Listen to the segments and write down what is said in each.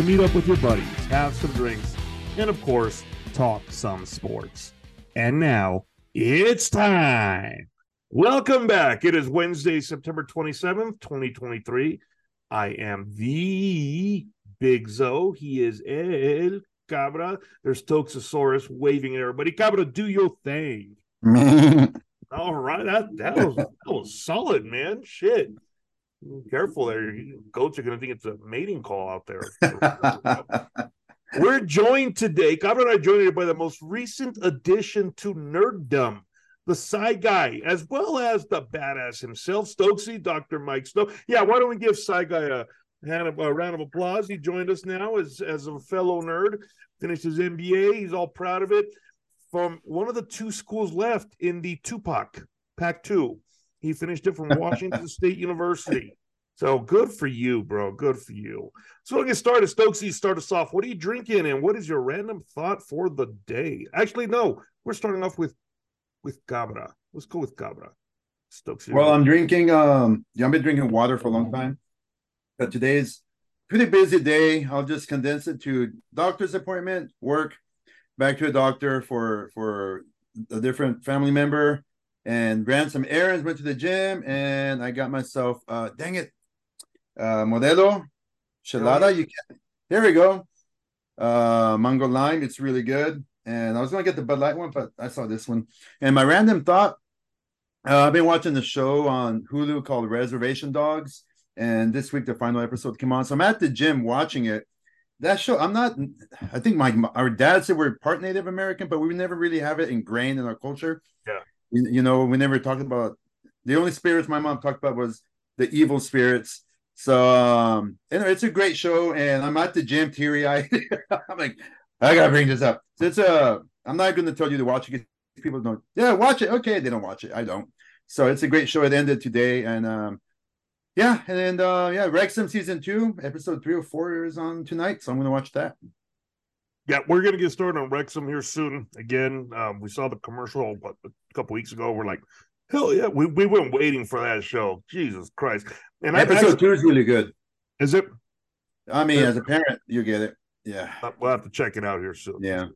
to meet up with your buddies, have some drinks, and of course, talk some sports. And now it's time. Welcome back. It is Wednesday, September 27th, 2023. I am the Big Zo. He is El Cabra. There's Toxosaurus waving at everybody. Cabra, do your thing. All right, that that was that was solid, man. Shit. Mm, careful there. Goats are gonna think it's a mating call out there. We're joined today, Cabra and I joined today by the most recent addition to nerddom, the side guy, as well as the badass himself, Stokesy, Dr. Mike Snow. Yeah, why don't we give side guy a a round of applause? He joined us now as, as a fellow nerd, finished his MBA. He's all proud of it. From one of the two schools left in the Tupac, Pac 2. He finished it from Washington State University. So good for you, bro. Good for you. So we'll get started. Stokesy, start us off. What are you drinking and what is your random thought for the day? Actually, no, we're starting off with with Cabra. Let's go with Cabra. Stokesy. Well, I'm drinking um yeah, I've been drinking water for a long time. But today's pretty busy day. I'll just condense it to doctor's appointment, work, back to a doctor for for a different family member and ran some errands, went to the gym, and I got myself uh dang it, uh, Modelo Chelada. You can here we go. Uh, mango lime. It's really good. And I was gonna get the Bud Light one, but I saw this one. And my random thought. Uh, I've been watching the show on Hulu called Reservation Dogs, and this week the final episode came on. So I'm at the gym watching it. That show, I'm not. I think my our dad said we're part Native American, but we never really have it ingrained in our culture. Yeah, you, know, we never talked about the only spirits my mom talked about was the evil spirits so um, anyway, it's a great show, and I'm at the gym teary eyed. I'm like, I gotta bring this up. It's a. I'm not going to tell you to watch it. People don't. Yeah, watch it. Okay, they don't watch it. I don't. So it's a great show. It ended today, and um, yeah, and uh, yeah, Wrexham season two, episode three or four is on tonight. So I'm going to watch that. Yeah, we're going to get started on Wrexham here soon. Again, um, we saw the commercial what, a couple weeks ago. We're like, hell yeah, we we weren't waiting for that show. Jesus Christ! And episode I, two is really good. Is it? I mean, as a parent, you get it. Yeah. Uh, we'll have to check it out here soon. Yeah.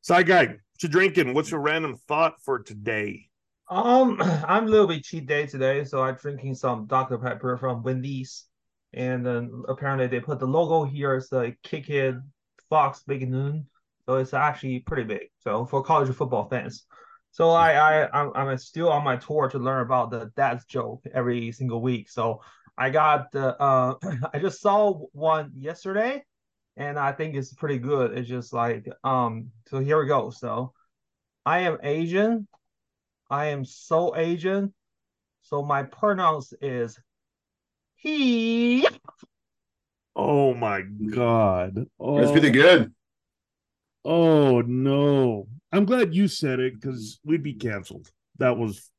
Side guy, what you drinking? What's your random thought for today? Um, I'm a little bit cheat day today, so I'm drinking some Dr. Pepper from Wendy's. And then apparently they put the logo here as the Kick It Fox Big Noon. So it's actually pretty big. So for college football fans. So I I I'm, I'm still on my tour to learn about the dad's joke every single week. So I got the uh I just saw one yesterday, and I think it's pretty good. It's just like um. So here we go. So I am Asian. I am so Asian. So my pronouns is he. Oh my god! Oh. That's pretty good. Oh no! I'm glad you said it because we'd be canceled. That was,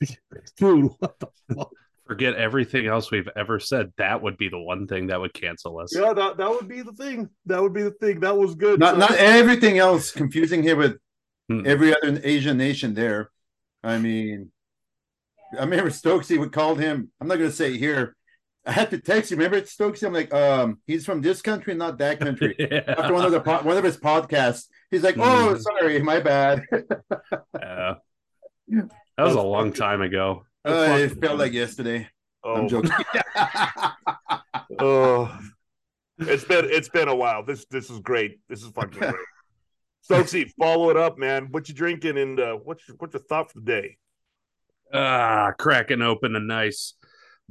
dude. What the fuck? Forget everything else we've ever said. That would be the one thing that would cancel us. Yeah, that, that would be the thing. That would be the thing. That was good. Not so, not everything else confusing here with hmm. every other Asian nation. There, I mean, I remember Stokesy would call him. I'm not going to say here I had to text you. Remember Stokes? I'm like, um, he's from this country, not that country. yeah. After one of the po- one of his podcasts, he's like, "Oh, mm. sorry, my bad." yeah, that was a long time ago. Uh, it felt like yesterday. Oh. I'm joking. oh, it's been it's been a while. This this is great. This is fucking great. Stokesy, follow it up, man. What you drinking and uh, what's your, what's your thought for the day? Ah, cracking open a nice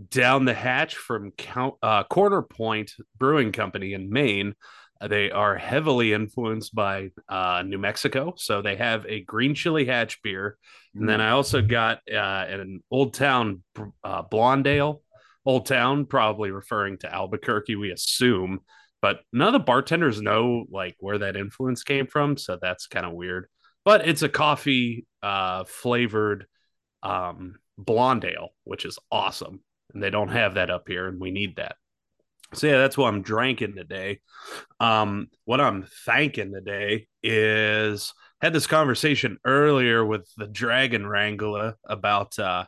down the hatch from Count, uh, Corner Point Brewing Company in Maine. Uh, they are heavily influenced by uh, New Mexico, so they have a green chili hatch beer, and then mm. I also got uh, an Old Town uh, Blondale. Old Town, probably referring to Albuquerque, we assume, but none of the bartenders know like where that influence came from, so that's kind of weird. But it's a coffee uh, flavored um, blonde ale, which is awesome and they don't have that up here, and we need that. So yeah, that's what I'm drinking today. Um, what I'm thanking today is had this conversation earlier with the Dragon Wrangler about uh,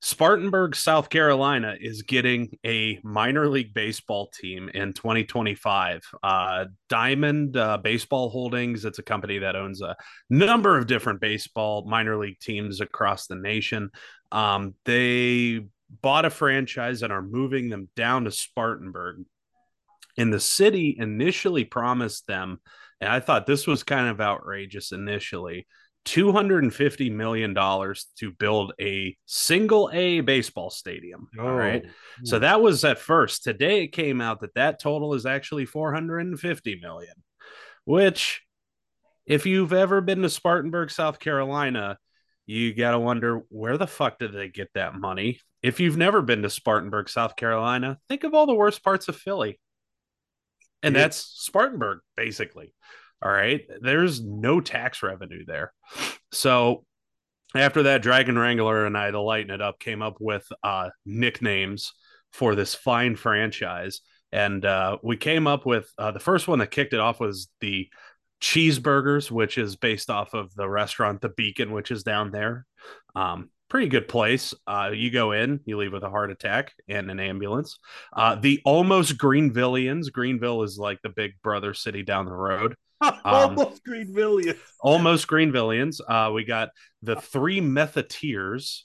Spartanburg, South Carolina is getting a minor league baseball team in 2025. Uh, Diamond uh, Baseball Holdings, it's a company that owns a number of different baseball minor league teams across the nation. Um, they bought a franchise and are moving them down to Spartanburg. And the city initially promised them, and I thought this was kind of outrageous initially $250 million to build a single A baseball stadium. Oh. All right. So hmm. that was at first. Today it came out that that total is actually 450 million, which, if you've ever been to Spartanburg, South Carolina, you got to wonder where the fuck did they get that money? If you've never been to Spartanburg, South Carolina, think of all the worst parts of Philly. And yeah. that's Spartanburg, basically. All right. There's no tax revenue there. So after that, Dragon Wrangler and I, to lighten it up, came up with uh, nicknames for this fine franchise. And uh, we came up with uh, the first one that kicked it off was the Cheeseburgers, which is based off of the restaurant The Beacon, which is down there. Um, pretty good place. Uh, you go in, you leave with a heart attack and an ambulance. Uh, the almost Greenvillians. Greenville is like the big brother city down the road. Um, almost Greenvillians. almost Greenvillians. Uh, we got the three Metheteers.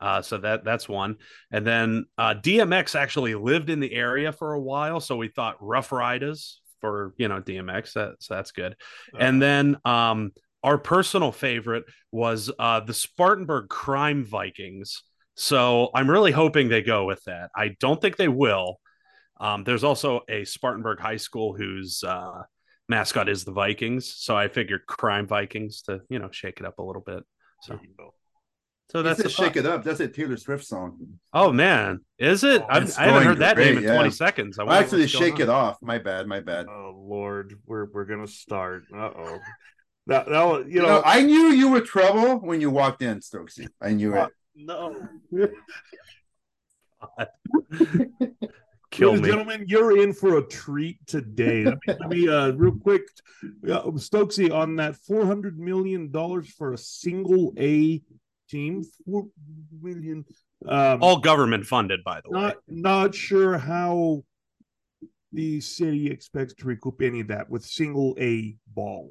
Uh, so that that's one, and then uh, DMX actually lived in the area for a while, so we thought Rough Riders for you know DMX. That, so that's good, uh-huh. and then um, our personal favorite was uh, the Spartanburg Crime Vikings. So I'm really hoping they go with that. I don't think they will. Um, there's also a Spartanburg High School whose uh, mascot is the Vikings. So I figured Crime Vikings to you know shake it up a little bit. So. So that's a shake it up. That's a Taylor Swift song. Oh man, is it? Oh, I haven't heard that great, name in yeah. twenty seconds. I actually shake it off. My bad. My bad. Oh Lord, we're we're gonna start. Uh oh. That, that was, you know, you know, I knew you were trouble when you walked in, Stokesy. I knew it. No. Kill Ladies me. gentlemen, you're in for a treat today. Let me, let me uh, real quick, uh, Stokesy, on that four hundred million dollars for a single A team, four million. Um, All government funded, by the not, way. Not sure how the city expects to recoup any of that with single A ball.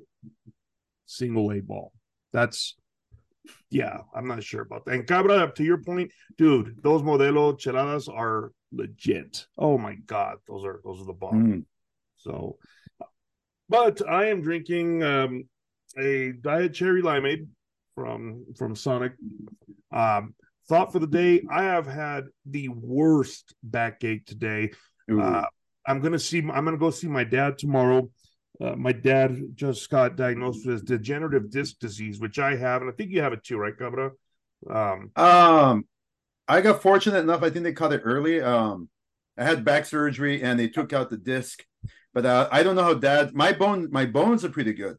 Single A ball. That's yeah, I'm not sure about that. And Cabra, to your point, dude, those Modelo cheladas are legit. Oh my god, those are those are the bomb. Mm. So, but I am drinking um, a diet cherry limeade from from Sonic. Um, thought for the day: I have had the worst backache today. Uh, I'm gonna see. I'm gonna go see my dad tomorrow. Uh, my dad just got diagnosed with degenerative disc disease, which I have, and I think you have it too, right, Cabra? Um, um, I got fortunate enough. I think they caught it early. Um, I had back surgery, and they took out the disc, but uh, I don't know how dad. My bone, my bones are pretty good.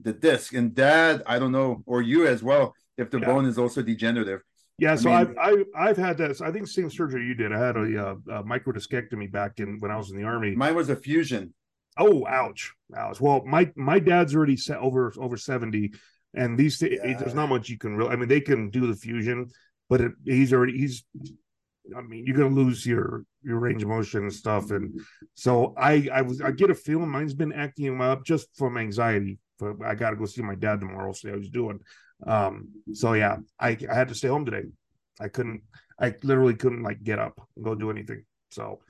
The disc and dad, I don't know, or you as well, if the yeah. bone is also degenerative. Yeah, so I mean, I've, I've I've had that. I think same surgery you did. I had a, uh, a microdiscectomy back in when I was in the army. Mine was a fusion. Oh, ouch, ouch. Well, my my dad's already set over over seventy, and these yeah. there's not much you can really. I mean, they can do the fusion, but it, he's already he's. I mean, you're gonna lose your your range of motion and stuff, and so I I was I get a feeling mine's been acting up just from anxiety. But I got to go see my dad tomorrow, see how he's doing. Um, so yeah, I I had to stay home today. I couldn't. I literally couldn't like get up and go do anything. So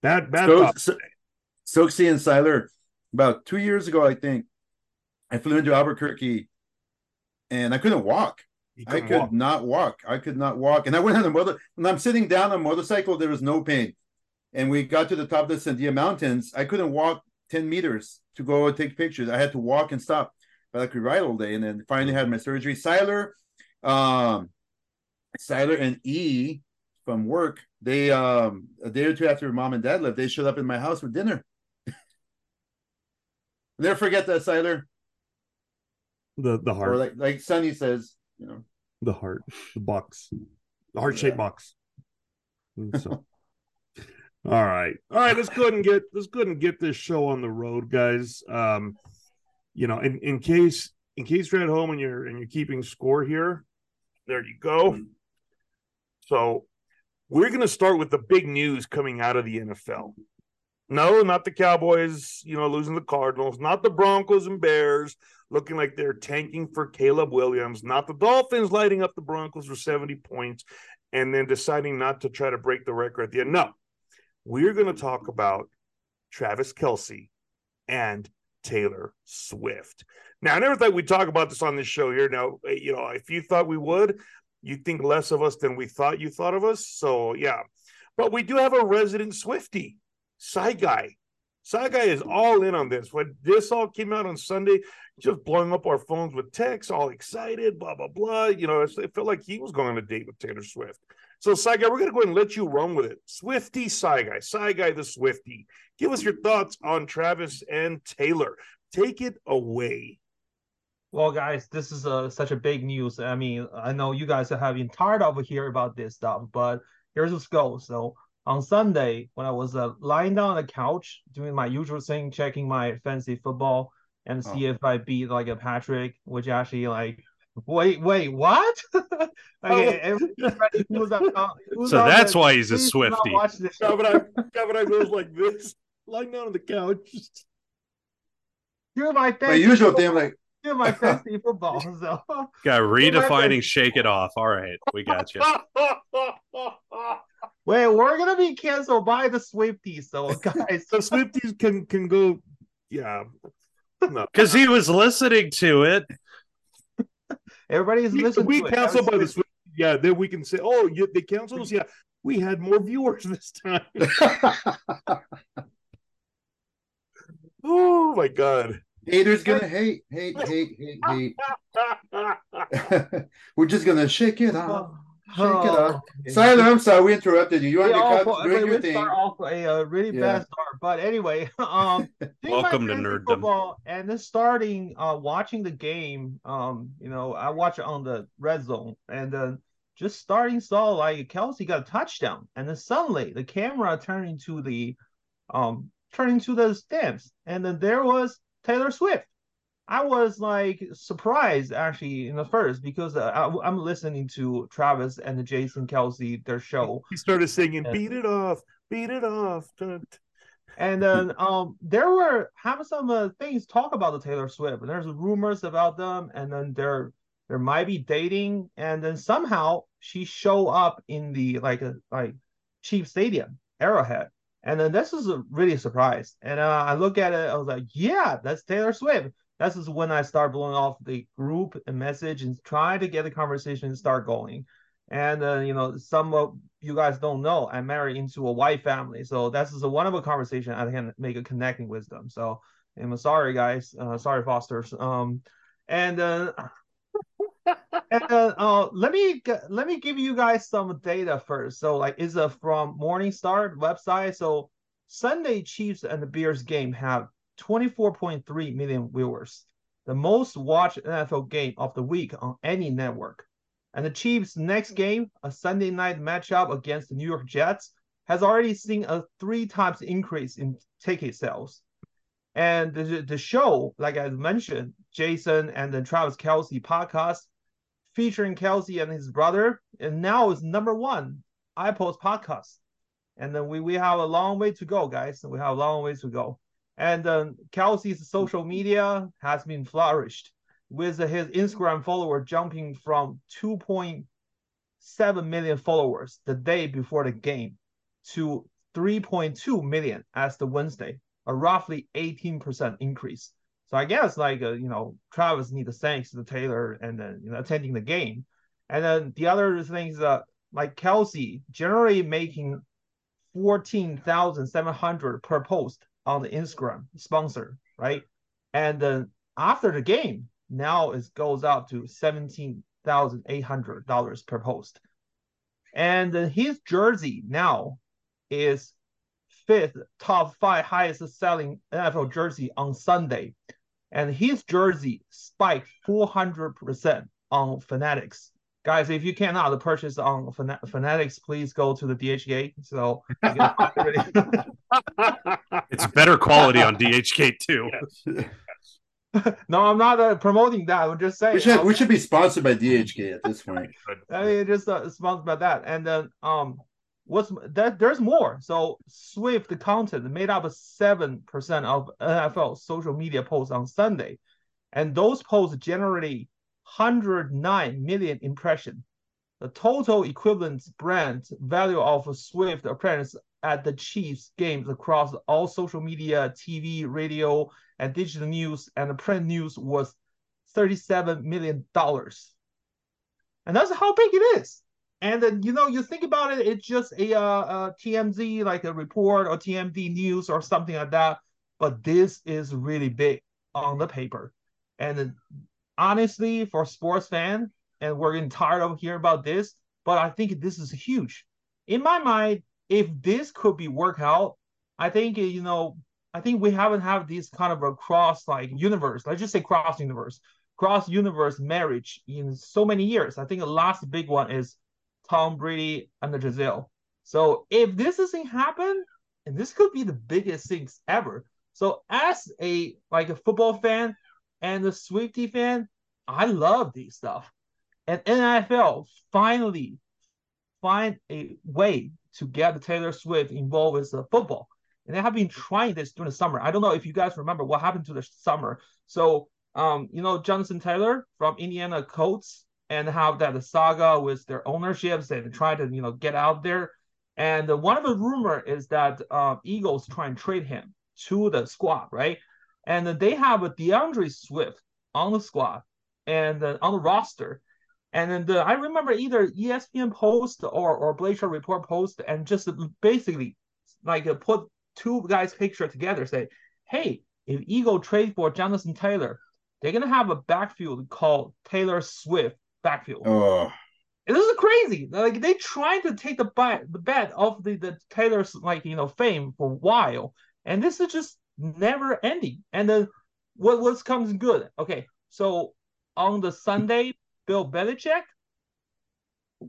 bad bad. So, Stokesy and Siler, about two years ago, I think, I flew into Albuquerque and I couldn't walk. I could walk. not walk. I could not walk. And I went on a motor when I'm sitting down on a motorcycle, there was no pain. And we got to the top of the Sandia Mountains. I couldn't walk 10 meters to go and take pictures. I had to walk and stop. But I could ride all day. And then finally had my surgery. Siler, um, Siler and E from work, they um a day or two after mom and dad left, they showed up in my house for dinner. Never forget that, Siler. The the heart. Or like like Sonny says, you know. The heart, the box, the heart shaped yeah. box. So, all right, all right. Let's go ahead and get let's go ahead and get this show on the road, guys. Um, you know, in in case in case you're at home and you're and you're keeping score here, there you go. So we're going to start with the big news coming out of the NFL. No, not the Cowboys, you know, losing the Cardinals, not the Broncos and Bears looking like they're tanking for Caleb Williams, not the Dolphins lighting up the Broncos for 70 points and then deciding not to try to break the record at the end. No, we're going to talk about Travis Kelce and Taylor Swift. Now, I never thought we'd talk about this on this show here. Now, eh, you know, if you thought we would, you think less of us than we thought you thought of us. So, yeah. But we do have a resident Swifty Side Guy is all in on this. When this all came out on Sunday, just blowing up our phones with texts, all excited, blah, blah, blah. You know, it felt like he was going on a date with Taylor Swift. So, Guy, we're going to go ahead and let you run with it. Swifty Side Guy the Swifty. Give us your thoughts on Travis and Taylor. Take it away. Well, guys, this is uh, such a big news. I mean, I know you guys are having tired of hearing about this stuff, but here's the go. So, on Sunday when I was uh, lying down on the couch doing my usual thing, checking my fantasy football and see oh. if I beat like a Patrick, which actually like wait wait what? okay, oh. so that's why he's a Swifty. Kevin, goes like this, lying down on the couch. Do my my usual thing, like do my fantasy football. So got redefining, shake it off. All right, we got you. Wait, we're gonna be canceled by the Swifties, so guys. the Swifties can can go, yeah, because he was listening to it. Everybody's listening. We canceled by the Swifties. Yeah, then we can say, "Oh, you, they canceled us." Yeah, we had more viewers this time. oh my god! Haters gonna hate, hate, hate, hate, hate. We're just gonna shake it off. Shake oh, it up. Okay. I'm sorry we interrupted you. You want to cut doing your thing. Start off a, a really yeah. bad start, but anyway, um, welcome to nerd nerddom. And then starting uh watching the game, um, you know, I watch it on the red zone, and then just starting saw like Kelce got a touchdown, and then suddenly the camera turned into the um turning to the stands, and then there was Taylor Swift I was like surprised actually in the first because uh, I, am listening to Travis and Jason Kelce their show. He started singing and, "Beat It Off, Beat It Off," and then um there were having some uh, things talk about the Taylor Swift, and there's rumors about them, and then there there might be dating, and then somehow she show up in the like a uh, like Chief Stadium, Arrowhead. And then this is a really surprise. And uh, I look at it, I was like, yeah, that's Taylor Swift this is when I start blowing off the group and message and trying to get the conversation start going. And uh, you know, some of you guys don't know I'm married into a white family, so this is a one of a conversation I can make a connecting with them. So I'm sorry, guys. Uh, sorry, Fosters. Um, and uh, and uh, uh, let me let me give you guys some data first. So like, is a from Morningstar website. So Sunday Chiefs and the Bears game have 24.3 million viewers, the most watched NFL game of the week on any network. And the Chiefs' next game, a Sunday night matchup against the New York Jets, has already seen a three times increase in ticket sales. And the, the show, like I mentioned, Jason and the Travis Kelce podcast featuring Kelce and his brother, and now is number one iPost podcast. And then we, we have a long way to go, guys. We have a long ways to go. And um, Kelce's social media has been flourished with his Instagram follower jumping from 2.7 million followers the day before the game to 3.2 million as the Wednesday, a roughly 18% increase. So I guess like uh, you know Travis needs thanks to Taylor and then you know attending the game, and then the other things uh, like Kelce generally making fourteen thousand seven hundred per post on the Instagram sponsor, right? And then after the game, now it goes up to seventeen thousand eight hundred dollars per post. And his jersey now is fifth top five highest selling NFL jersey on Sunday. And his jersey spiked 400% on Fanatics guys, if you cannot purchase on Fanatics, please go to the DHgate. So it's better quality on DHgate too. Yes. no, I'm not uh, promoting that. I'm just saying we should we should be sponsored by DHgate at this point. I mean, just uh, sponsored by that, and then um, what's that? There's more. So Swift content made up seven percent of NFL social media posts on Sunday, and those posts generate 109 million impressions. The total equivalent brand value of Swift appearance at the Chiefs games across all social media, TV, radio, and digital news and print news was $37 million. And that's how big it is. And then, you know, you think about it, it's just a, uh, a TMZ, like a report or TMZ news or something like that. But this is really big on the paper. And honestly, for sports fan, and we're getting tired of hearing about this, but I think this is huge. In my mind, if this could be worked out, I think you know, I think we haven't had this kind of a cross like universe. Let's just say cross universe, cross universe marriage in so many years. I think the last big one is Tom Brady and the Gisele. So if this doesn't happen, and this could be the biggest things ever. So as a like a football fan and a Swifty fan, I love these stuff. And NFL finally find a way to get Taylor Swift involved with the football. And they have been trying this during the summer. I don't know if you guys remember what happened to the summer. So, um, you know, Jonathan Taylor from Indiana Colts and how that the saga with their ownerships and trying to, you know, get out there. And one of the rumor is that uh, Eagles try and trade him to the squad, right? And they have a D'Andre Swift on the squad and uh, on the roster. And then the, I remember either ESPN post or or Bleacher Report post, and just basically like put two guys' picture together, say, "Hey, if Eagle trade for Jonathan Taylor, they're gonna have a backfield called Taylor Swift backfield." Oh. And this is crazy. Like they tried to take the bet the bet of the the Taylor's like you know fame for a while, and this is just never ending. And then what what comes good? Okay, so on the Sunday Bill Belichick,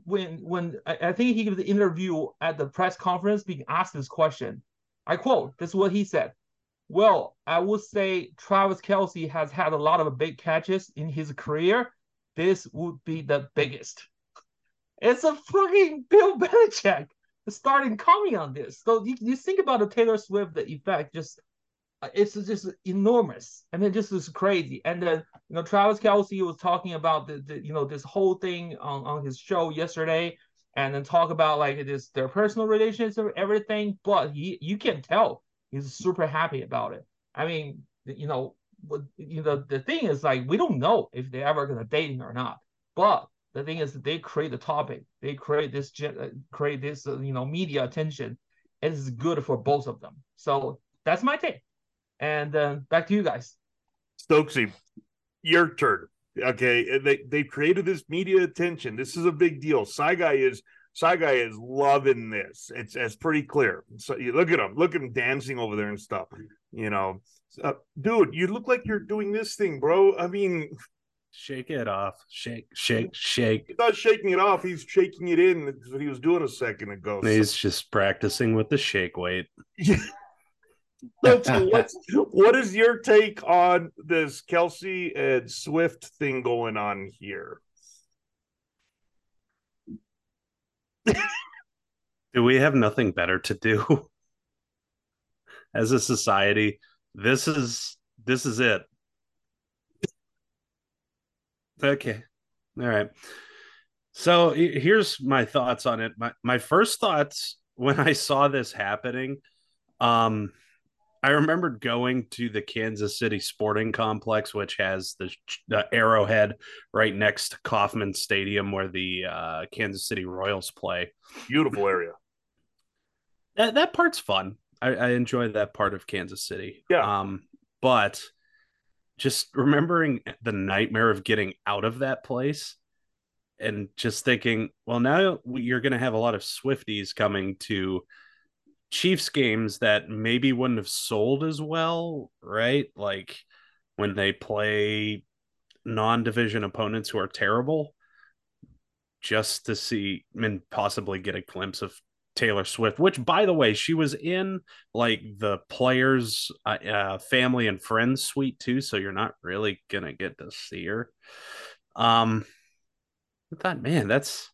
when when I, I think he gave the interview at the press conference being asked this question, I quote, this is what he said. Well, I would say Travis Kelce has had a lot of big catches in his career. This would be the biggest. It's a fucking Bill Belichick starting coming on this. So you, you think about the Taylor Swift the effect, just uh, it's just enormous. and it just is crazy. And then you know Travis Kelce was talking about the, the you know this whole thing on, on his show yesterday, and then talk about like this their personal relationship, everything. But he you can tell he's super happy about it. I mean, you know, you know the thing is like we don't know if they're ever gonna dating or not. But the thing is they create the topic, they create this uh, create this uh, you know media attention. It's good for both of them. So that's my take. And uh, back to you guys. Stokesy, your turn. Okay, they they created this media attention. This is a big deal. Guy is guy is loving this. It's it's pretty clear. So you look at him, look at him dancing over there and stuff. You know, uh, dude, you look like you're doing this thing, bro. I mean, shake it off, shake, shake, shake. He's not shaking it off. He's shaking it in. That's what he was doing a second ago. He's so. just practicing with the shake weight. what's, what is your take on this Kelce and Swift thing going on here? do we have nothing better to do as a society? This is this is it. Okay. All right. So here's my thoughts on it. My my first thoughts when I saw this happening um I remembered going to the Kansas City Sporting Complex, which has the, the Arrowhead right next to Kauffman Stadium, where the uh, Kansas City Royals play. Beautiful area. That that part's fun. I, I enjoy that part of Kansas City. Yeah. Um, but just remembering the nightmare of getting out of that place and just thinking, well, now you're going to have a lot of Swifties coming to Chiefs games that maybe wouldn't have sold as well, right? Like when they play non-division opponents who are terrible, just to see and possibly get a glimpse of Taylor Swift, which by the way, she was in like the players' uh, uh, family and friends suite too, so you're not really gonna get to see her. Um, I thought, man, that's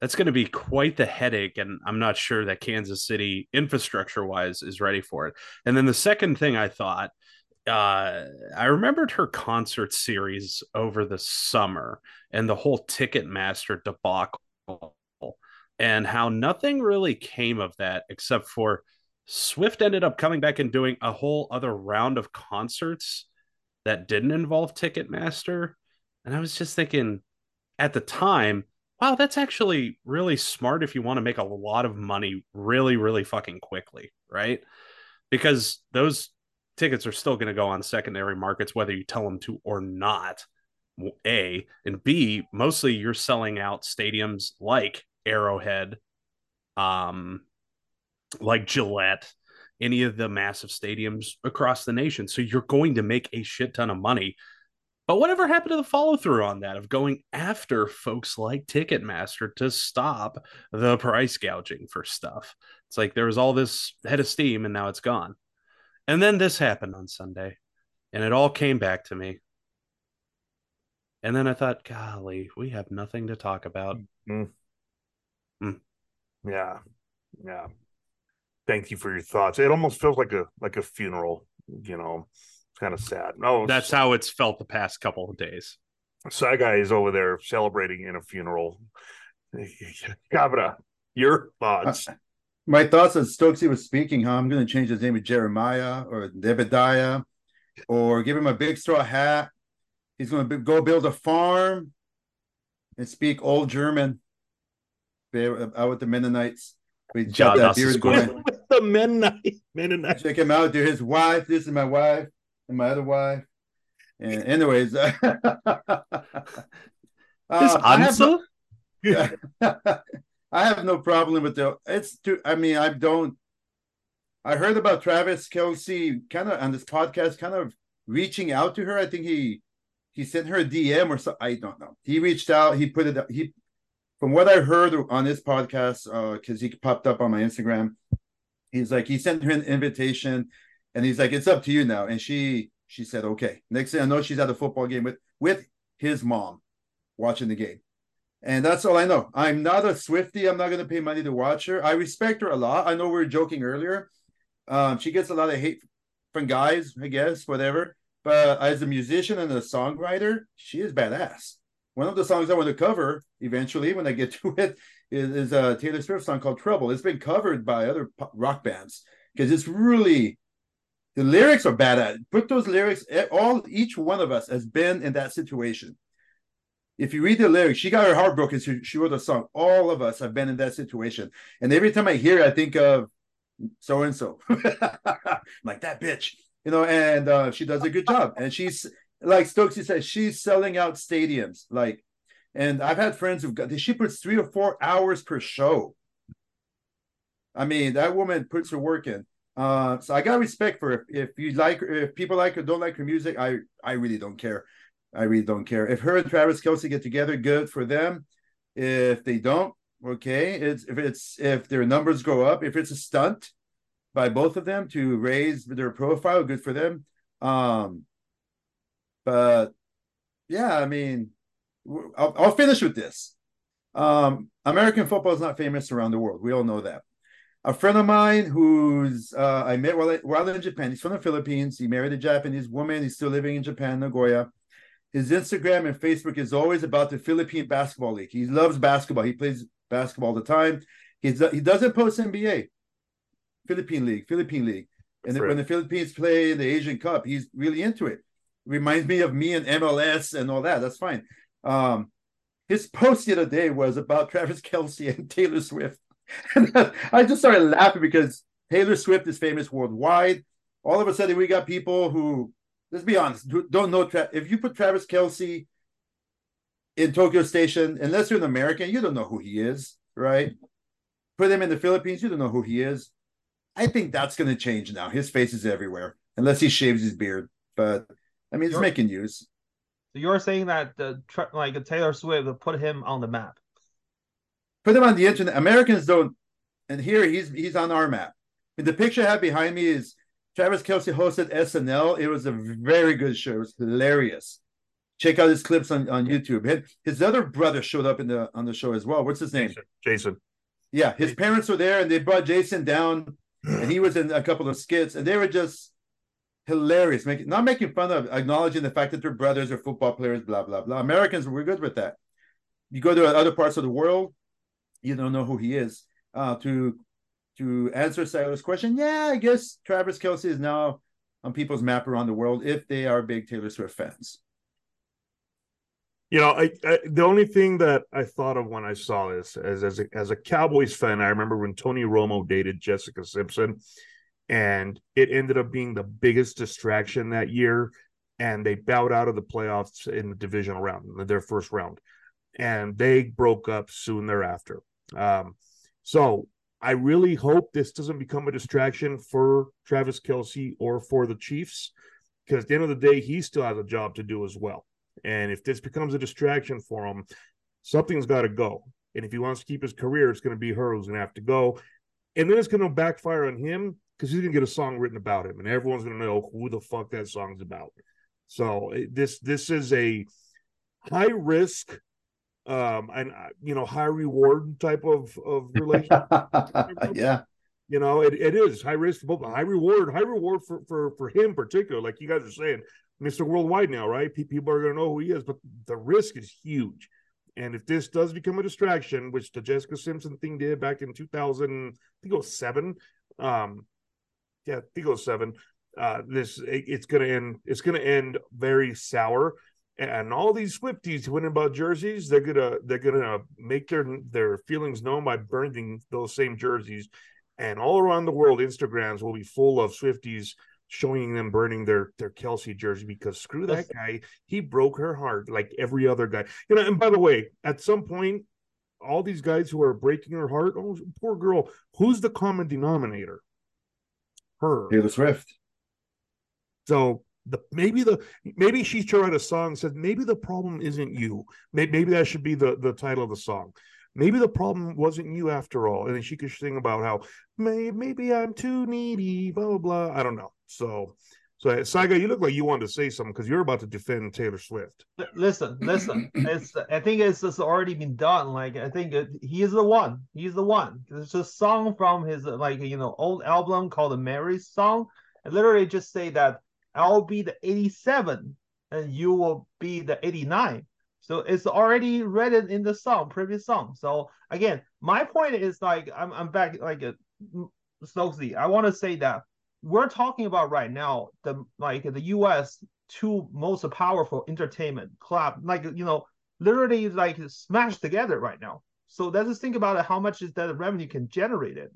that's going to be quite the headache, and I'm not sure that Kansas City infrastructure wise is ready for it. And then the second thing I thought, uh, I remembered her concert series over the summer and the whole Ticketmaster debacle and how nothing really came of that except for Swift ended up coming back and doing a whole other round of concerts that didn't involve Ticketmaster. And I was just thinking at the time, wow, that's actually really smart if you want to make a lot of money really, really fucking quickly, right? Because those tickets are still going to go on secondary markets, whether you tell them to or not. A and B, mostly you're selling out stadiums like Arrowhead, um, like Gillette, any of the massive stadiums across the nation. So you're going to make a shit ton of money. But whatever happened to the follow through on that of going after folks like Ticketmaster to stop the price gouging for stuff? It's like there was all this head of steam and now it's gone. And then this happened on Sunday and it all came back to me. And then I thought, golly, we have nothing to talk about. Mm-hmm. Mm. Yeah, yeah. Thank you for your thoughts. It almost feels like a like a funeral. You know, it's kind of sad. No, that's how it's felt the past couple of days. Saigai is over there celebrating in a funeral. Cabra, your thoughts? Uh, my thoughts as Stokesy was speaking, huh? I'm going to change his name to Jeremiah or Debediah, or give him a big straw hat. He's going to go build a farm and speak old German out with the Mennonites. We got that beard going. With the Mennonite, Mennonite. Check him out, dude. His wife. This is my wife and my other wife. And anyways, uh, his answer. Yeah, I have no problem with the. It's too. I mean, I don't. I heard about Travis Kelce kind of on this podcast, kind of reaching out to her. I think he he sent her a DM or so. I don't know. He reached out. He put it. He from what I heard on this podcast, because uh, he popped up on my Instagram, he's like he sent her an invitation, and he's like, "It's up to you now." And she she said, "Okay." Next thing I know, she's at a football game with with his mom, watching the game, and that's all I know. I'm not a Swifty. I'm not going to pay money to watch her. I respect her a lot. I know we were joking earlier. Um, she gets a lot of hate from guys, I guess, whatever. But as a musician and a songwriter, she is badass. One of the songs I want to cover eventually, when I get to it, is, is a Taylor Swift song called "Trouble." It's been covered by other rock bands because it's really the lyrics are bad at. it. Put those lyrics. All each one of us has been in that situation. If you read the lyrics, she got her heart broken. So she wrote a song. All of us have been in that situation, and every time I hear, it, I think of so and so, like that bitch, you know. And uh, she does a good job, and she's like Stokesy says, she's selling out stadiums. Like, and I've had friends who've got she puts three or four hours per show. I mean, that woman puts her work in. Uh, so I got respect for her. If you like, if people like her, don't like her music, I I really don't care. I really don't care. If her and Travis Kelce get together, good for them. If they don't, okay. It's if it's if their numbers go up, if it's a stunt by both of them to raise their profile, good for them. Um, but yeah, I mean, I'll, I'll finish with this. Um, American football is not famous around the world. We all know that. A friend of mine who's uh, I met while, while in Japan. He's from the Philippines. He married a Japanese woman. He's still living in Japan, Nagoya. His Instagram and Facebook is always about the Philippine Basketball League. He loves basketball. He plays basketball all the time. He's, he doesn't post NBA. Philippine League, Philippine League. And when the Philippines play in the Asian Cup, he's really into it reminds me of me and MLS and all that. That's fine. Um, his post the other day was about Travis Kelce and Taylor Swift. And I just started laughing because Taylor Swift is famous worldwide. All of a sudden, we got people who, let's be honest, don't know. Tra- if you put Travis Kelce in Tokyo Station, unless you're an American, you don't know who he is, right? Put him in the Philippines, you don't know who he is. I think that's going to change now. His face is everywhere, unless he shaves his beard. But I mean, it's you're, making news. So you're saying that the like Taylor Swift put him on the map? Put him on the internet. Americans don't and here he's he's on our map. And the picture I have behind me is Travis Kelce hosted SNL. It was a very good show. It was hilarious. Check out his clips on, on YouTube. His other brother showed up in the on the show as well. What's his name? Jason. Jason. Yeah, his parents were there, and they brought Jason down, and he was in a couple of skits, and they were just hilarious, making not making fun of, acknowledging the fact that their brothers are football players, blah blah blah. Americans, we're good with that. You go to other parts of the world, you don't know who he is. Uh, to to answer Silas' question, yeah, I guess Travis Kelce is now on people's map around the world if they are big Taylor Swift fans. You know, I, I, the only thing that I thought of when I saw this as as a, as a Cowboys fan, I remember when Tony Romo dated Jessica Simpson, and it ended up being the biggest distraction that year, and they bowed out of the playoffs in the divisional round, their first round, and they broke up soon thereafter. Um, so I really hope this doesn't become a distraction for Travis Kelce or for the Chiefs, because at the end of the day, he still has a job to do as well. And if this becomes a distraction for him, something's got to go. And if he wants to keep his career, it's going to be her who's going to have to go. And then it's going to backfire on him because he's going to get a song written about him, and everyone's going to know who the fuck that song's about. So this this is a high risk um and uh, you know high reward type of of relationship. Yeah. You know it, it is high risk but high reward high reward for for for him particular like you guys are saying mr worldwide now right? People are going to know who he is but the risk is huge and if this does become a distraction which the jessica simpson thing did back in 2000 i think it was seven um yeah i think it was seven uh this it, it's gonna end it's gonna end very sour. And all these Swifties winning about jerseys, they're gonna they're gonna make their their feelings known by burning those same jerseys, and all around the world, Instagrams will be full of Swifties showing them burning their their Kelce jersey because screw that guy, he broke her heart like every other guy. You know, and by the way, at some point, all these guys who are breaking her heart, oh poor girl, who's the common denominator? Her Taylor Swift. So the maybe the maybe she write a song and said maybe the problem isn't you maybe, maybe that should be the the title of the song maybe the problem wasn't you after all and then she could sing about how maybe, maybe i'm too needy blah blah blah i don't know so so uh, Saiga, you look like you wanted to say something because you're about to defend Taylor Swift. Listen, listen. It's I think it's just already been done. Like I think it, he is the one. He's the one. It's a song from his like you know old album called the Mary song. I literally just say that I'll be the 87 and you will be the 89. So it's already written in the song, previous song. So again, my point is like I'm I'm back like a uh, Stokesy. I want to say that we're talking about right now the like the US two most powerful entertainment club, like you know, literally like smashed together right now. So let's just think about it, how much is that revenue can generate it.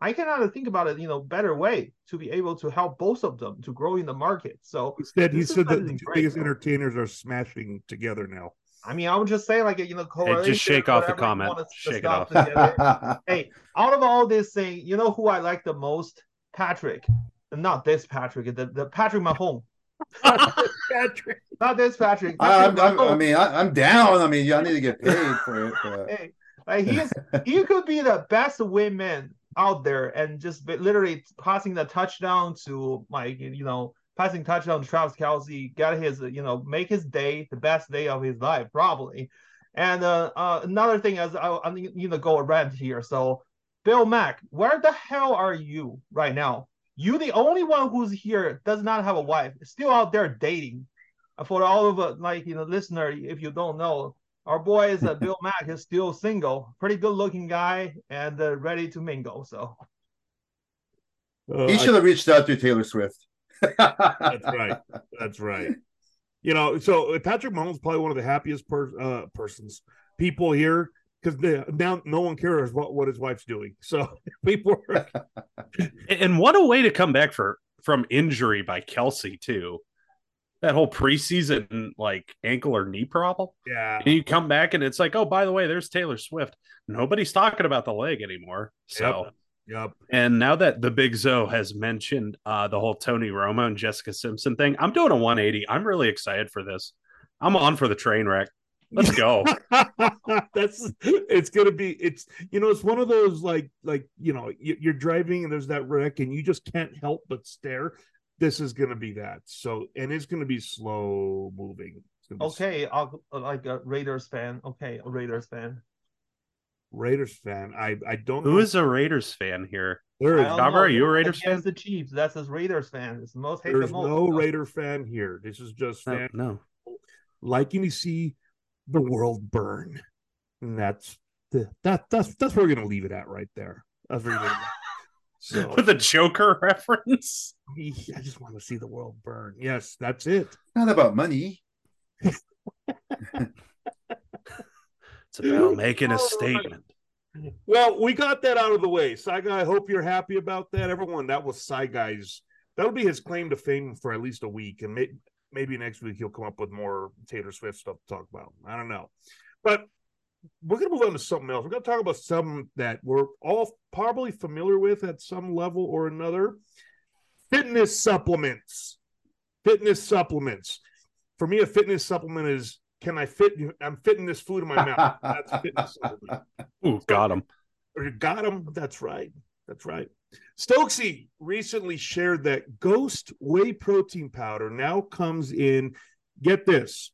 I cannot think about it, you know, better way to be able to help both of them to grow in the market. So instead, he said that the biggest entertainers are smashing together now. I mean, I would just say like you know, hey, just shake off the comment. Shake it off. hey, out of all this thing, you know who I like the most? Patrick, not this Patrick, the, the Patrick Mahomes. Patrick, not this Patrick. I'm, I'm, i mean, I, am down. I mean, y'all need to get paid for it. But... Hey, like he's he could be the best wingman out there and just literally passing the touchdown to like you know passing touchdown to Travis Kelce, get his you know make his day the best day of his life probably. And uh, uh, another thing is I, I'm you know go around here. So Bill Mack, where the hell are you right now? You the only one who's here does not have a wife, still out there dating. For all of uh, like you know listener, if you don't know, our boy is uh, Bill Mack is still single, pretty good looking guy, and uh, ready to mingle. So uh, he should have reached out to Taylor Swift. That's right. That's right. You know, so uh, Patrick Mahomes probably one of the happiest per- uh, persons, people here, because now no one cares what, what his wife's doing. So people are... and what a way to come back for from injury by Kelce too that whole preseason like ankle or knee problem. Yeah. And you come back and it's like, oh, by the way, there's Taylor Swift. Nobody's talking about the leg anymore. So yep. Yep. And now that the Big Zo has mentioned uh, the whole Tony Romo and Jessica Simpson thing, I'm doing a 180. I'm really excited for this. I'm on for the train wreck. Let's go. That's it's gonna be it's you know it's one of those like like you know you're driving and there's that wreck and you just can't help but stare. This is gonna be that. So and it's gonna be slow moving. Okay, I'll like a Raiders fan. Okay, a Raiders fan. Raiders fan. I I don't. Who know. is a Raiders fan here? There is. Robert, are you a Raiders fan? the Chiefs. That's a Raiders fan. It's the most There's the most. no Raider fan here. This is just fan. No, no. liking to see the world burn, and that's the that that's that's where we're gonna leave it at right there. That's where you're So with a Joker reference. I just want to see the world burn. Yes, that's it. Not about money. it's about making a statement. Well, we got that out of the way. Saigai, I hope you're happy about that. Everyone, that was Saigai's. That'll be his claim to fame for at least a week, and may, maybe next week he'll come up with more Taylor Swift stuff to talk about. I don't know, but we're going to move on to something else. We're going to talk about something that we're all probably familiar with at some level or another: fitness supplements. Fitness supplements. For me, a fitness supplement is can I fit? I'm fitting this food in my mouth. That's fitness. Ooh, got him. Or got him. That's right. That's right. Stokesy recently shared that Ghost whey protein powder now comes in. Get this,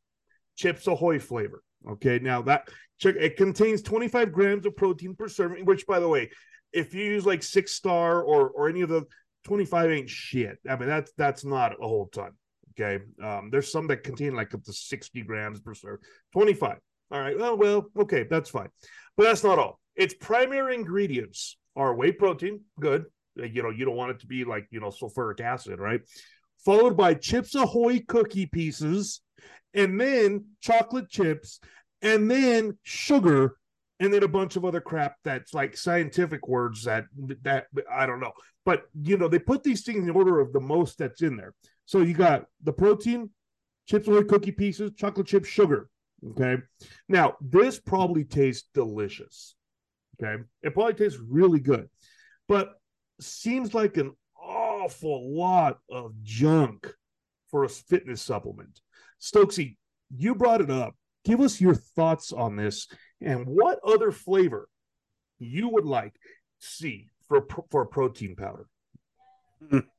Chips Ahoy flavor. Okay, now that check it contains 25 grams of protein per serving. Which, by the way, if you use like Six Star or or any of the 25 ain't shit. I mean that's that's not a whole ton. Okay. Um, there's some that contain like up to 60 grams per serve, 25. All right. Well, well, okay, that's fine. But that's not all. Its primary ingredients are whey protein, good. Uh, you know, you don't want it to be like, you know, sulfuric acid, right? Followed by Chips Ahoy cookie pieces, and then chocolate chips, and then sugar, and then a bunch of other crap that's like scientific words that that I don't know. But you know, they put these things in order of the most that's in there. So you got the protein, chips ahoy cookie pieces, chocolate chip sugar. Okay. Now, this probably tastes delicious. Okay. It probably tastes really good, but seems like an awful lot of junk for a fitness supplement. Stokesy, you brought it up. Give us your thoughts on this and what other flavor you would like see for for a protein powder.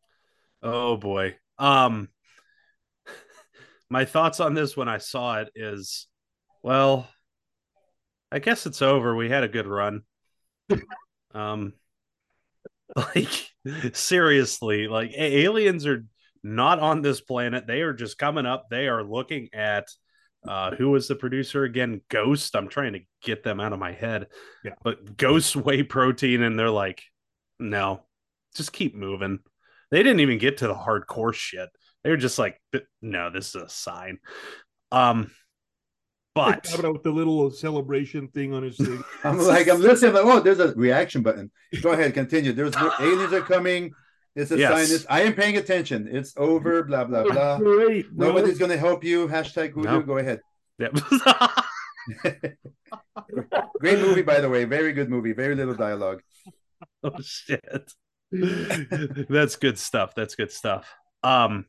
Oh boy. Um, my thoughts on this when I saw it is, well, I guess it's over. We had a good run. um, like seriously, like aliens are not on this planet. They are just coming up. They are looking at uh who was the producer again ghost i'm trying to get them out of my head yeah but ghost whey protein and they're like no just keep moving they didn't even get to the hardcore shit they were just like, no, this is a sign. Um, but with the little celebration thing on his thing. I'm like, I'm listening. Like, oh, there's a reaction button. Go ahead, continue. There's aliens are coming. It's a yes. sign. It's, I am paying attention. It's over. Blah blah blah. Great, Nobody's gonna help you. Hashtag Voodoo. No. Go ahead. Yep. Great movie, by the way. Very good movie. Very little dialogue. Oh shit. That's good stuff. That's good stuff. Um,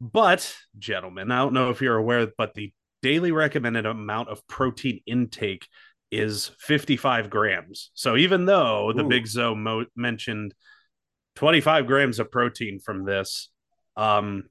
but, gentlemen, I don't know if you're aware, but the daily recommended amount of protein intake is 55 grams. So even though the Ooh. Big Zo mo- mentioned 25 grams of protein from this, um,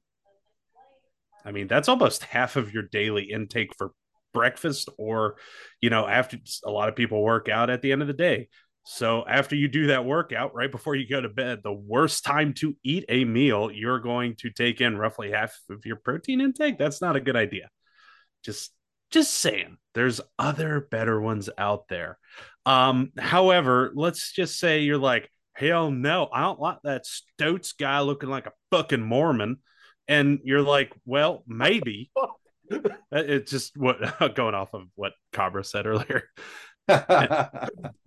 I mean, that's almost half of your daily intake for breakfast, or, you know, after a lot of people work out at the end of the day. So after you do that workout, right before you go to bed, the worst time to eat a meal, you're going to take in roughly half of your protein intake. That's not a good idea. Just just saying. There's other better ones out there. Um, however, let's just say you're like, hell no, I don't like that Stoats guy looking like a fucking Mormon. And you're like, well, maybe. it's just what going off of what Cabra said earlier. and,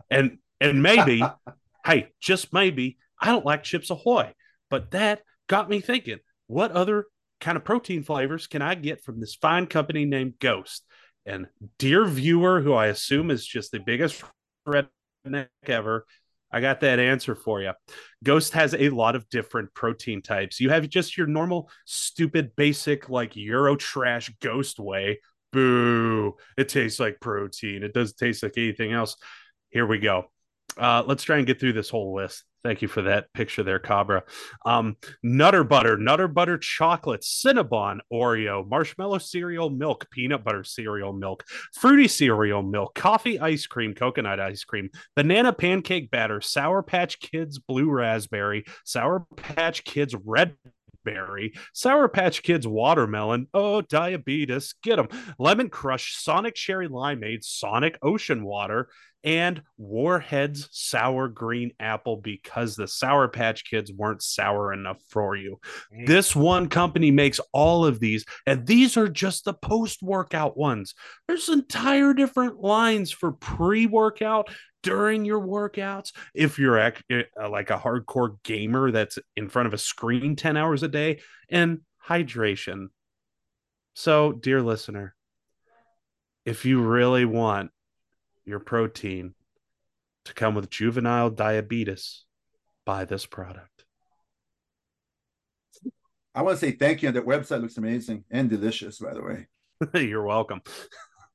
and and maybe, hey, just maybe, I don't like Chips Ahoy. But that got me thinking, what other kind of protein flavors can I get from this fine company named Ghost? And dear viewer, who I assume is just the biggest redneck ever, I got that answer for you. Ghost has a lot of different protein types. You have just your normal, stupid, basic, like Euro trash Ghost whey. Boo. It tastes like protein. It doesn't taste like anything else. Here we go. Uh, let's try and get through this whole list. Thank you for that picture there, Cabra. Um, Nutter Butter, Nutter Butter Chocolate, Cinnabon, Oreo, Marshmallow Cereal Milk, Peanut Butter Cereal Milk, Fruity Cereal Milk, Coffee Ice Cream, Coconut Ice Cream, Banana Pancake Batter, Sour Patch Kids Blue Raspberry, Sour Patch Kids Red berry, Sour Patch Kids watermelon, oh, diabetes, get them, Lemon Crush, Sonic Cherry Limeade, Sonic Ocean Water, and Warhead's sour green apple because the Sour Patch Kids weren't sour enough for you. This one company makes all of these, and these are just the post workout ones. There's entire different lines for pre workout. During your workouts, if you're eh, uh, like a hardcore gamer that's in front of a screen 10 hours a day, and hydration. So, dear listener, if you really want your protein to come with juvenile diabetes, buy this product. I want to say thank you. That website looks amazing and delicious, by the way. You're welcome.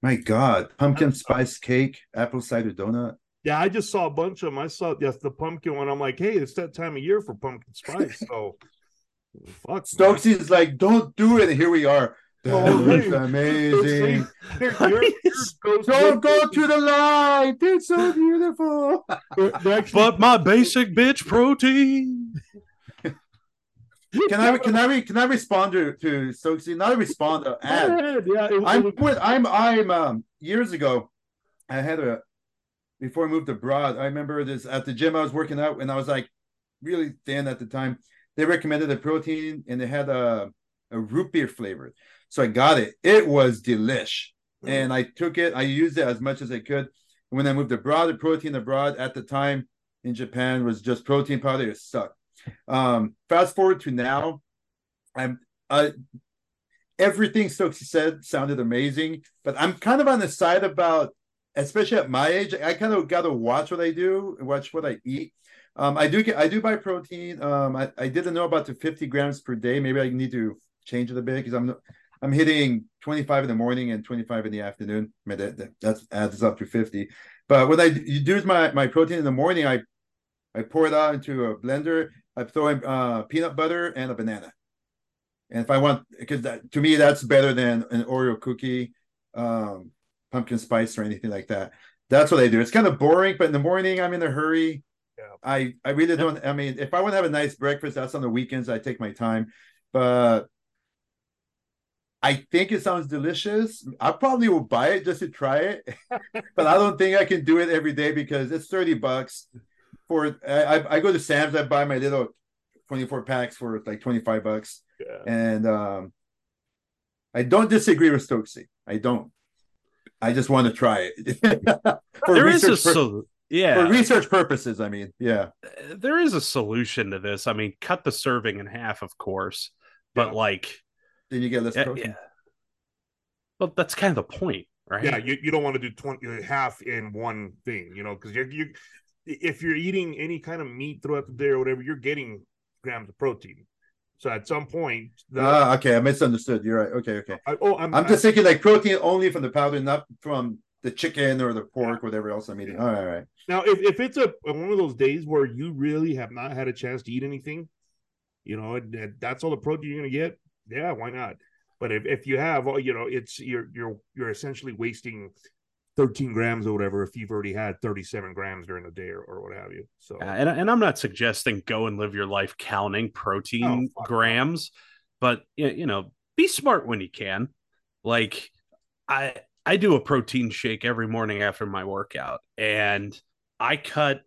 My God, pumpkin uh, uh, spice cake, apple cider donut. Yeah, I just saw a bunch of them. I saw yes, the pumpkin one. I'm like, hey, it's that time of year for pumpkin spice. So, fuck. Stokesy's like, don't do it. And here we are. That oh, looks amazing. Don't go to the light. It's so beautiful. but my basic bitch protein. can I can I can I respond to to Stokesy? Not respond to ad. Yeah, I'm with I'm I'm um years ago. I had a before I moved abroad. I remember this at the gym I was working out, and I was like really thin at the time. They recommended a protein, and they had a a root beer flavor. So I got it. It was delish. And I took it, I used it as much as I could. When I moved abroad, the protein abroad at the time in Japan was just protein powder. It sucked. Um, fast forward to now, I'm uh, everything Stokes said sounded amazing, but I'm kind of on the side about, especially at my age, I kind of got to watch what I do, watch what I eat. Um, I do get, I do buy protein. Um, I, I didn't know about the 50 grams per day. Maybe I need to change it a bit because I'm I'm hitting 25 in the morning and 25 in the afternoon. I mean, that, that adds up to 50. But when I do my, my protein in the morning, I I pour it out into a blender. I throw in uh, peanut butter and a banana. And if I want, because to me, that's better than an Oreo cookie, um, pumpkin spice, or anything like that. That's what I do. It's kind of boring, but in the morning, I'm in a hurry. Yeah. I, I really don't. I mean, if I want to have a nice breakfast, that's on the weekends. I take my time. But I think it sounds delicious. I probably will buy it just to try it, but I don't think I can do it every day because it's 30 bucks for I, I go to Sam's, I buy my little 24 packs for like 25 bucks. Yeah. And um I don't disagree with Stokesy. I don't. I just want to try it. there is a so- yeah for research purposes. I mean, yeah, uh, there is a solution to this. I mean, cut the serving in half, of course, but yeah. like then you get less protein. Yeah. Well, that's kind of the point, right? Yeah, you, you don't want to do 20 uh, half in one thing, you know, because you're you if you're eating any kind of meat throughout the day or whatever, you're getting grams of protein. So at some point, the, ah, okay, I misunderstood. You're right. Okay, okay. I, oh, I'm, I'm just I, thinking like protein only from the powder, not from the chicken or the pork, yeah. whatever else I'm eating. All right, all right. Now, if, if it's a one of those days where you really have not had a chance to eat anything, you know, that's all the protein you're gonna get yeah, why not? But if, if you have, you know, it's you're you're you're essentially wasting 13 grams or whatever if you've already had 37 grams during the day or, or what have you. So, and, and I'm not suggesting go and live your life counting protein oh, grams, but you know, be smart when you can. Like I I do a protein shake every morning after my workout and I cut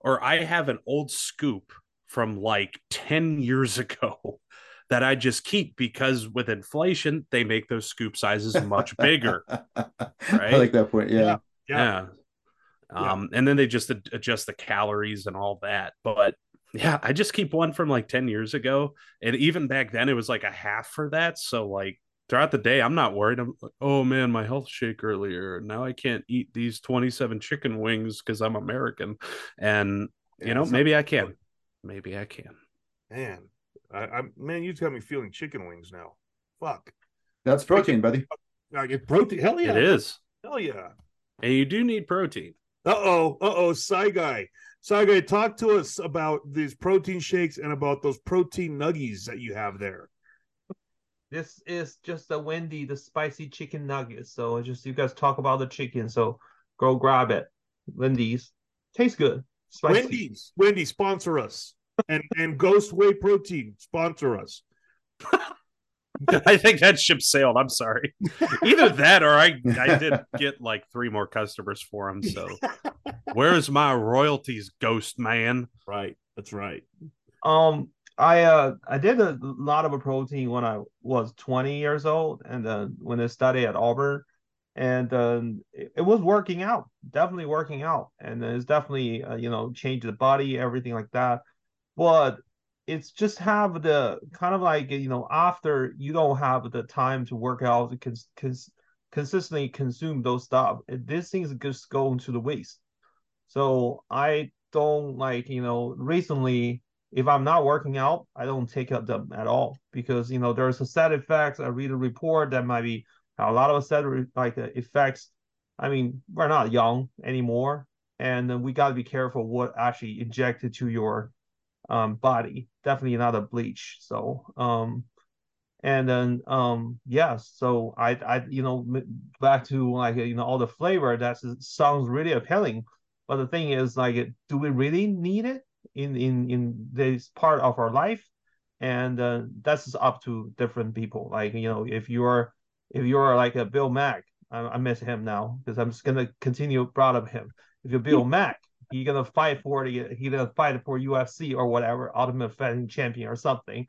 or I have an old scoop from like 10 years ago that I just keep because with inflation, they make those scoop sizes much bigger. right? I like that point. Yeah. Yeah. yeah. Um, and then they just ad- adjust the calories and all that. But yeah, I just keep one from like 10 years ago. And even back then, it was like a half for that. So, like, throughout the day, I'm not worried. I'm like, oh man, my health shake earlier. Now I can't eat these 27 chicken wings because I'm American. And, yeah, you know, maybe I can. Maybe I can. Man, I, I man, you got me feeling chicken wings now. Fuck. That's protein, buddy. I get protein. Hell yeah. It is. Hell yeah. And you do need protein. Uh oh. Uh oh. Sci guy. Sci guy, talk to us about these protein shakes and about those protein nuggies that you have there. This is just a Wendy, the spicy chicken nuggets. So just you guys talk about the chicken. So go grab it. Wendy's. Tastes good. Spicy. Wendy's. Wendy, sponsor us. And and Ghost Whey Protein, sponsor us. I think that ship sailed. I'm sorry. Either that or I I did get like three more customers for him. So where's my royalties, ghost man? Right. That's right. Um I uh I did a lot of a protein when I was 20 years old and then when I studied at Auburn and um, it, it, was working out definitely working out and it's definitely uh, you know changed the body everything like that but it's just have the kind of like you know after you don't have the time to work out because cons- consistently consume those stuff these things just go into the waste so i don't like you know recently if i'm not working out i don't take up them at all because you know there's a side effects i read a report that might be a lot of said like uh, effects. I mean, we're not young anymore, and then we got to be careful what actually injected to your um, body. Definitely not a bleach. So, um, and then um, yes, so I, I, you know, back to like you know all the flavor. That sounds really appealing, but the thing is, like, do we really need it in in in this part of our life? And uh, that's up to different people. Like you know, if you're if you're like a Bill Mack, I, I miss him now because I'm just gonna continue proud of him. If you're Bill Mack, you're gonna fight for the he's gonna fight for UFC or whatever, Ultimate Fighting Champion or something,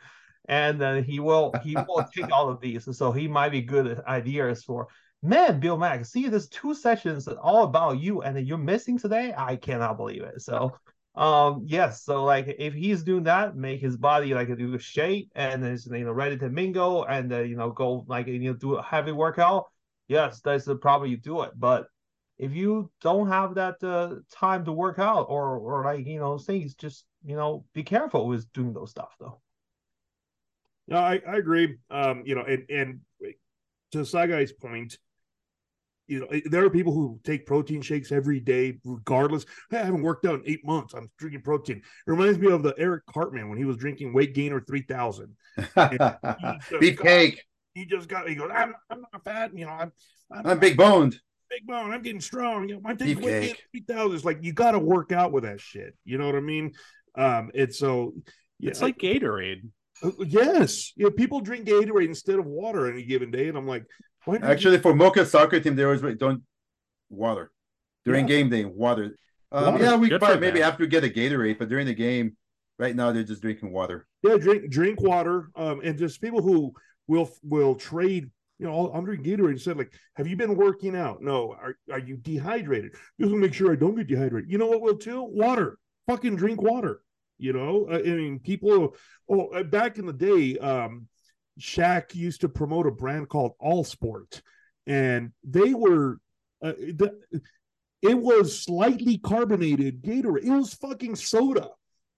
and then he will he will take all of these. So he might be good ideas for man, Bill Mack. See, there's two sessions all about you, and you're missing today. I cannot believe it. So um yes so like if he's doing that make his body like do shape and is you know ready to mingle and uh, you know go like you know do a heavy workout yes that's the problem you do it but if you don't have that uh, time to work out or or like you know things just you know be careful with doing those stuff though no i, I agree um you know and and to Saigai's point you know, there are people who take protein shakes every day, regardless. Hey, I haven't worked out in eight months. I'm drinking protein. It reminds me of the Eric Cartman when he was drinking Weight Gainer 3000. Beefcake. He just got, he goes, I'm, I'm not fat. You know, I'm, I'm, I'm big boned. Big bone. I'm getting strong. You know, I'm taking Weight 3000. It's like, you got to work out with that shit. You know what I mean? Um, It's so, yeah, it's like Gatorade. Uh, yes. Yeah, people drink Gatorade instead of water any given day. And I'm like, Actually, for Mocha soccer team, they always don't water during yeah. game day. Water. Um, water. Yeah, we probably maybe after to get a Gatorade, but during the game, right now they're just drinking water. Yeah, drink drink water. Um, and just people who will will trade. You know, I'm drinking Gatorade instead. Like, have you been working out? No. Are are you dehydrated? Just to make sure I don't get dehydrated. You know what will too? Water. Fucking drink water. You know, I mean, people. Oh, uh, back in the day, um, Shaq used to promote a brand called All Sport, and they were uh, the, it was slightly carbonated Gatorade. It was fucking soda,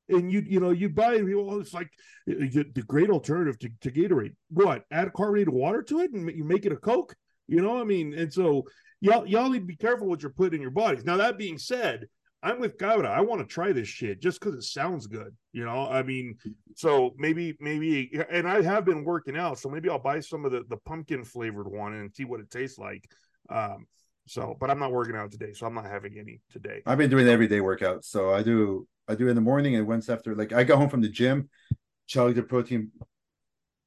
and you you know you buy well, it's like the great alternative to, to Gatorade. What add carbonated water to it and you make it a Coke? You know, I mean, and so y'all y'all need to be careful what you're putting in your bodies. Now that being said, I'm with Cabra. I want to try this shit just because it sounds good. You know, I mean, so maybe, maybe, and I have been working out, so maybe I'll buy some of the the pumpkin flavored one and see what it tastes like. Um, so, but I'm not working out today, so I'm not having any today. I've been doing everyday workouts, so I do I do in the morning and once after. Like I got home from the gym, chug the protein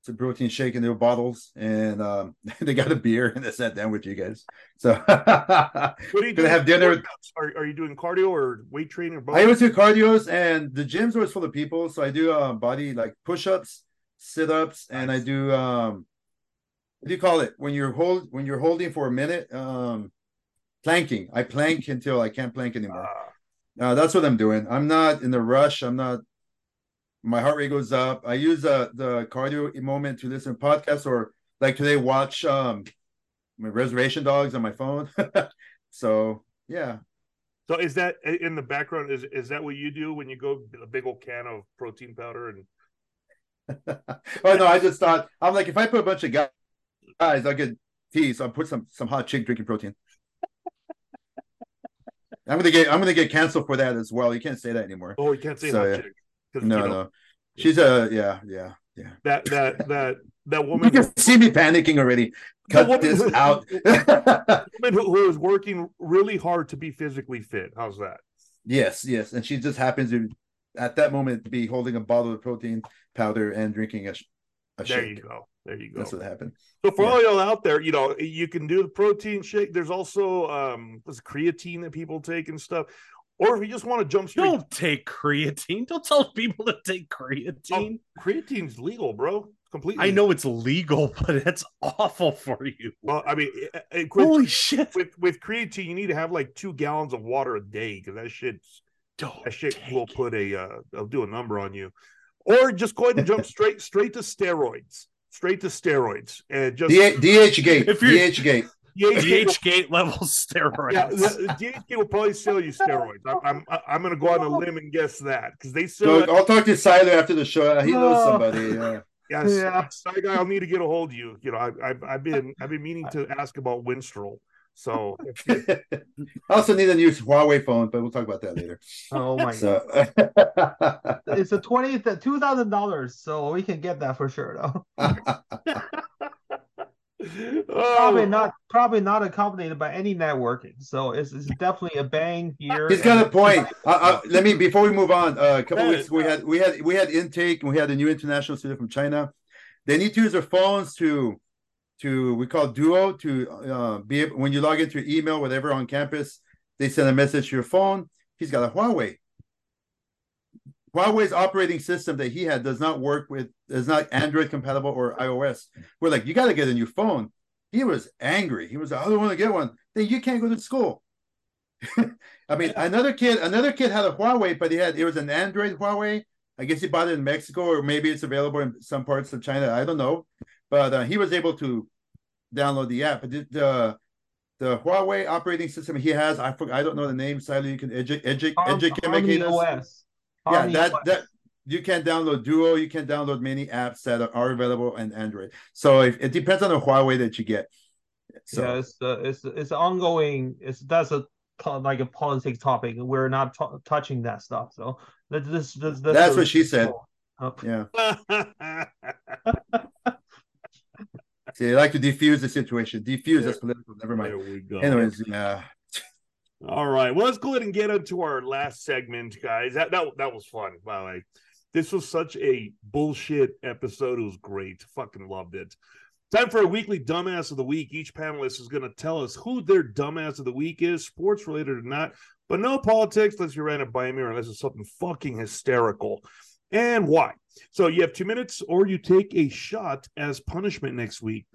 some protein shake in their bottles, and um, they got a beer and they sat down with you guys. So what are you doing? have dinner. Are, are you doing cardio or weight training? Or both? I always do cardios, and the gym's always full of people. So I do uh, body like push ups, sit ups, and I do um, what do you call it when you're hold when you're holding for a minute? Um, planking. I plank until I can't plank anymore. Uh, uh, that's what I'm doing. I'm not in the rush. I'm not my heart rate goes up. I use uh, the cardio moment to listen to podcasts or like today watch um my reservation dogs on my phone. so yeah. So is that in the background? Is is that what you do when you go a big old can of protein powder and? oh no! I just thought I'm like if I put a bunch of guys, I could tea, so I put some some hot chick drinking protein. I'm gonna get I'm gonna get canceled for that as well. You can't say that anymore. Oh, you can't say So, hot yeah. No, you know, no. She's a yeah, yeah, yeah. That that that that woman. You can see me panicking already. Cut woman this out. woman who, who is working really hard to be physically fit. How's that? yes, yes, and she just happens to at that moment be holding a bottle of protein powder and drinking a, a There shake. you go. There you go. That's what happened. So for Yeah. all y'all out there, you know, you can do the protein shake. There's also um there's creatine that people take and stuff. Or if you just want to jump straight, Don't take creatine. Don't tell people to take creatine. creatine's legal, bro. Completely. I know it's legal, but it's awful for you. Well, I mean, it, it, with, Holy shit! with with creatine, you need to have like two gallons of water a day because that shit Don't that shit will it. put a uh, will do a number on you. Or just go ahead and jump straight straight to steroids, straight to steroids, and just D- DHgate. If you're- DHgate. DHA DH gate level steroids. Yeah, the, the will probably sell you steroids. I'm I'm, I'm going to go on a limb and guess that because they sell. So. I'll talk to Siler after the show. He knows Oh. somebody. Yeah. Yes, Yeah. side guy, I'll need to get a hold of you. You know, I, I've I've been I've been meaning to ask about Winstrol. So I also need a new Huawei phone, but we'll talk about that later. Oh my god. It's a twenty two thousand dollars, so we can get that for sure though. Probably oh, not probably not accompanied by any networking. So it's, it's definitely a bang here. He's got a point. Uh, uh, let me before we move on. Uh, a couple Yeah, weeks ago, we had we had we had intake and we had a new international student from China. They need to use their phones to to we call Duo to uh, be able when you log into your email whatever on campus. They send a message to your phone. He's got a Huawei. Huawei's operating system that he had does not work with is not Android compatible or iOS. We're like, you got to get a new phone. He was angry. He was like, I don't want to get one. Then you can't go to school. I mean, another kid, another kid had a Huawei, but he had it was an Android Huawei. I guess he bought it in Mexico, or maybe it's available in some parts of China. I don't know, but uh, he was able to download the app. But the, the the Huawei operating system he has, I forgot, I don't know the name. Slightly, you can edu- edu- Harm- educate Harmony. OS. Yeah, that OS. that you can download Duo. You can download many apps that are, are available on Android. So if, it depends on the Huawei that you get. So yeah, it's uh, it's it's ongoing. It's that's a like a politics topic. We're not t- touching that stuff. So that this, this, this That's what she said. Oh, yeah, see, they like to defuse the situation. Defuse that's political. Never mind. there we go. Anyways, yeah. All right. Well, let's go ahead and get into our last segment, guys. That that, that was fun, by the way. This was such a bullshit episode. It was great. Fucking loved it. Time for a weekly dumbass of the week. Each panelist is going to tell us who their dumbass of the week is, sports related or not, but no politics unless you're ran it by me or unless it's something fucking hysterical. And why? So you have two minutes, or you take a shot as punishment next week.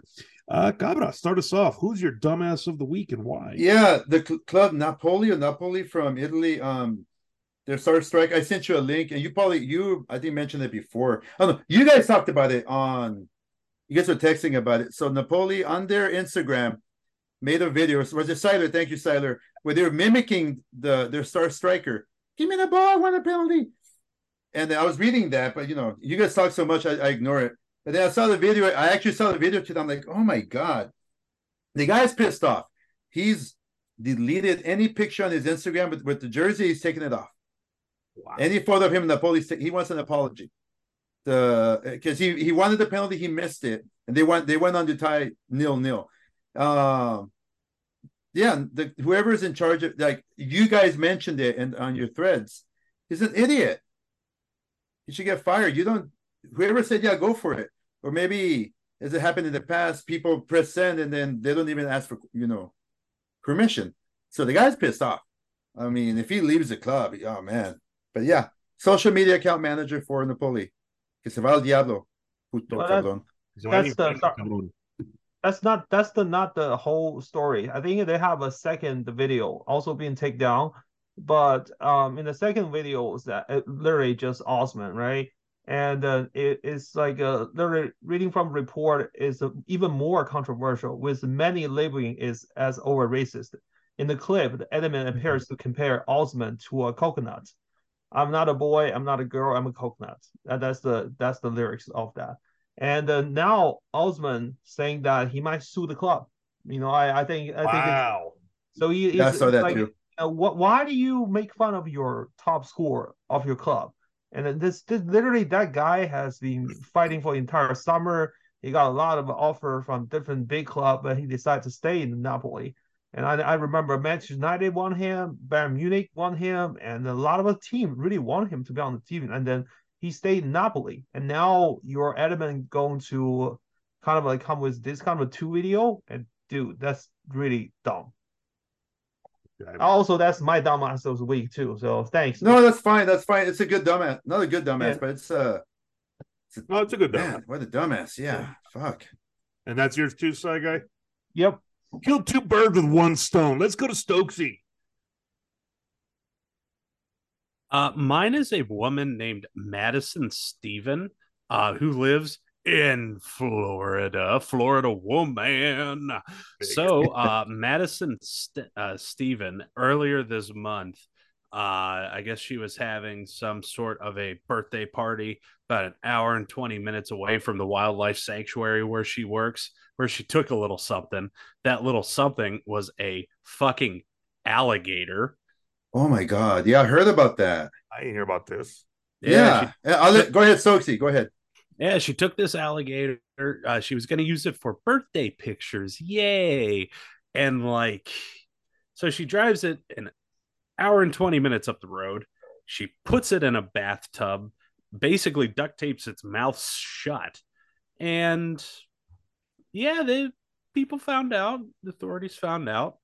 Uh, Cabra, start us off. Who's your dumbass of the week and why? Yeah, the cl- club Napoli or Napoli from Italy. Um, their star strike. I sent you a link, and you probably you I think mentioned it before. Oh no, you guys talked about it on. You guys were texting about it. So Napoli on their Instagram made a video. Was it Siler? Thank you, Siler. Where they were mimicking the their star striker. Give me the ball. I want a penalty. And I was reading that, but you know, you guys talk so much, I, I ignore it. But then I saw the video. I actually saw the video today. I'm like, oh my god, the guy's pissed off. He's deleted any picture on his Instagram with, with the jersey. He's taking it off. Wow. Any photo of him in the police, he wants an apology. The because he he wanted the penalty, he missed it, and they went they went on to tie nil nil. Um, yeah, the whoever's in charge of like you guys mentioned it and on your threads, he's an idiot. He should get fired. You don't. Whoever said yeah, go for it, or maybe as it happened in the past, people press send and then they don't even ask for you know permission. So the guy's pissed off. I mean, if he leaves the club, oh man. But yeah, social media account manager for Napoli. Que se va al diablo. Puto Well, that- cabrón. That's the- That's not that's the not the whole story. I think they have a second video also being taken down, but um in the second video is that it literally just Osimhen, right? And uh, it, it's like uh, literally reading from report is uh, even more controversial, with many labeling is as over racist. In the clip, the element appears to compare Osimhen to a coconut. I'm not a boy. I'm not a girl. I'm a coconut. That, that's the that's the lyrics of that. And uh, now Osimhen saying that he might sue the club You know, I, I think I think Wow. so. He, Yeah, I it's- saw that like, too. What? Why do you make fun of your top scorer of your club? And this, this literally that guy has been fighting for the entire summer. He got a lot of offer from different big club, but he decided to stay in Napoli. And I, I remember Manchester United won him, Bayern Munich won him, and a lot of a team really want him to be on the team. And then he stayed in Napoli. And now you're adamant going to kind of like come with this kind of a two video. And dude, that's really dumb. Also, that's my dumbass of the week too. So thanks. No, that's fine. That's fine. It's a good dumbass. Not a good dumbass, Yeah. but it's uh No, it's a good man, dome. what a dumbass. Yeah. Fuck. And that's yours too, side guy. Yep. Killed two birds with one stone. Let's go to Stokesy. Uh, mine is a woman named Madison Steven, uh, who lives in Florida. Florida woman. So, uh, Madison St- uh, Steven, earlier this month, uh, I guess she was having some sort of a birthday party about an hour and 20 minutes away from the wildlife sanctuary where she works, where she took a little something. That little something was a fucking alligator. Oh my god. Yeah, I heard about that. I didn't hear about this. Yeah. she- Yeah, I'll let, go ahead, Stokesy. Go ahead. Yeah, she took this alligator. Uh, she was going to use it for birthday pictures. Yay. And like, so she drives it an hour and 20 minutes up the road. She puts it in a bathtub, basically duct tapes its mouth shut. And yeah, the people found out, the authorities found out.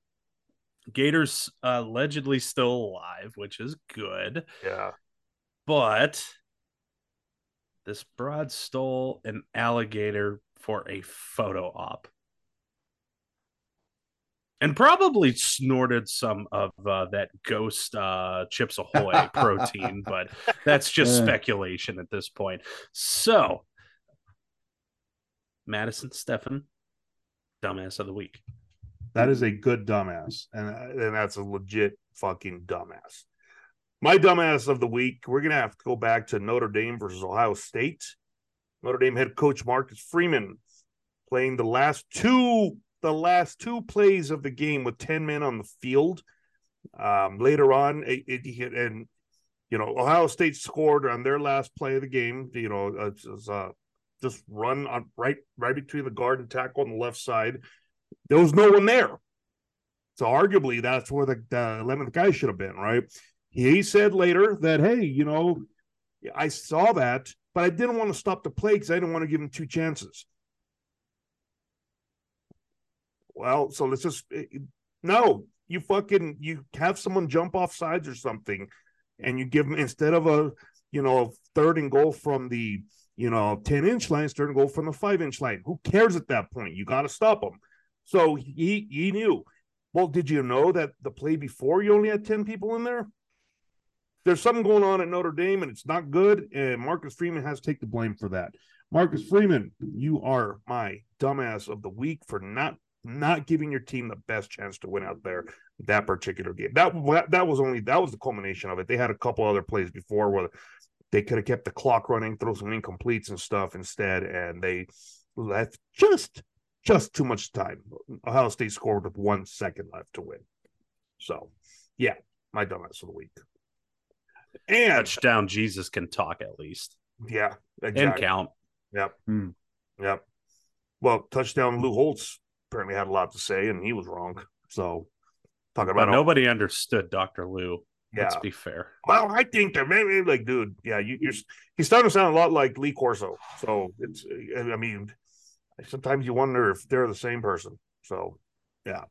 Gator's uh, allegedly still alive, which is good Yeah. but this broad stole an alligator for a photo op and probably snorted some of uh, that ghost uh, chips ahoy protein but that's just Yeah. speculation at this point so madison stefan dumbass of the week That is a good dumbass, and and that's a legit fucking dumbass. My dumbass of the week. We're gonna have to go back to Notre Dame versus Ohio State. Notre Dame head coach Marcus Freeman playing the last two the last two plays of the game with ten men on the field. Um, later on, it, it, and you know Ohio State scored on their last play of the game. You know, uh, it's- it's, uh, just run on right right between the guard and tackle on the left side there was no one there. So arguably, that's where the, the 11th guy should have been, right? He said later that, hey, you know, I saw that, but I didn't want to stop the play because I didn't want to give him two chances. Well, so let's just eh, no, you fucking you have someone jump off sides or something, and you give them instead of a you know third and goal from the you know 10 inch line, third and goal from the five inch line. Who cares at that point? You got to stop them. So he he knew. Well, did you know that the play before you only had 10 people in there? There's something going on at Notre Dame and it's not good. And Marcus Freeman has to take the blame for that. Marcus Freeman, you are my dumbass of the week for not not giving your team the best chance to win out there that particular game. That that was only that was the culmination of it. They had a couple other plays before where they could have kept the clock running, throw some incompletes and stuff instead, and they left just just too much time. Ohio State scored with one second left to win. So, yeah, my dumbass of the week. And touchdown jesus can talk at least yeah, and count Yep. Hmm. Yep. Well, touchdown Lou Holtz apparently had a lot to say, and he was wrong. So talking but about nobody understood dr lou yeah. let's be fair Well, I think that maybe like, dude, yeah, you, you're he's starting to sound a lot like Lee Corso. So it's, I mean, sometimes you wonder if they're the same person. So, yeah.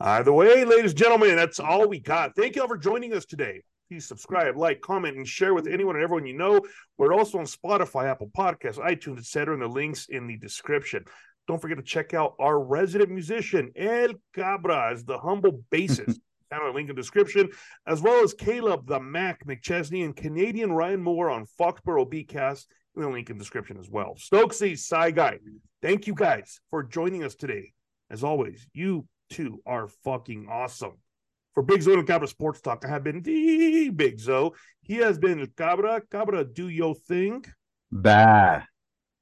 Either way, ladies and gentlemen, that's all we got. Thank you all for joining us today. Please subscribe, like, comment, and share with anyone and everyone you know. We're also on Spotify, Apple Podcasts, iTunes, etc. And the links in the description. Don't forget to check out our resident musician, El Cabra, as the humble bassist. Down in the link in the description, as well as Caleb the Mac McChesney and Canadian Ryan Moore on Foxborough BCast in the link in the description as well. Stokesy, Sci Guy, thank you guys for joining us today. As always, you two are fucking awesome. For Big Zo and Cabra Sports Talk, I have been the Big Zo. He has been Cabra. Cabra, do your thing. Bah.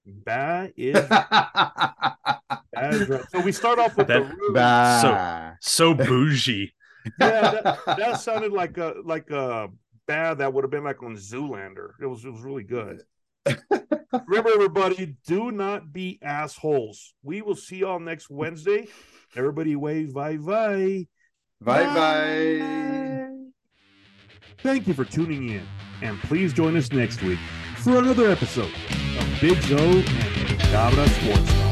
Ba is bad drug. So we start off with That- the root. Bah. So bougie. Yeah, that, that sounded like a like a bad that would have been like on Zoolander. It was it was really good. Remember, everybody, do not be assholes. We will see y'all next Wednesday. Everybody wave bye bye. Bye bye. Thank you for tuning in, and please join us next week for another episode of Big Zo and Cabra Sports.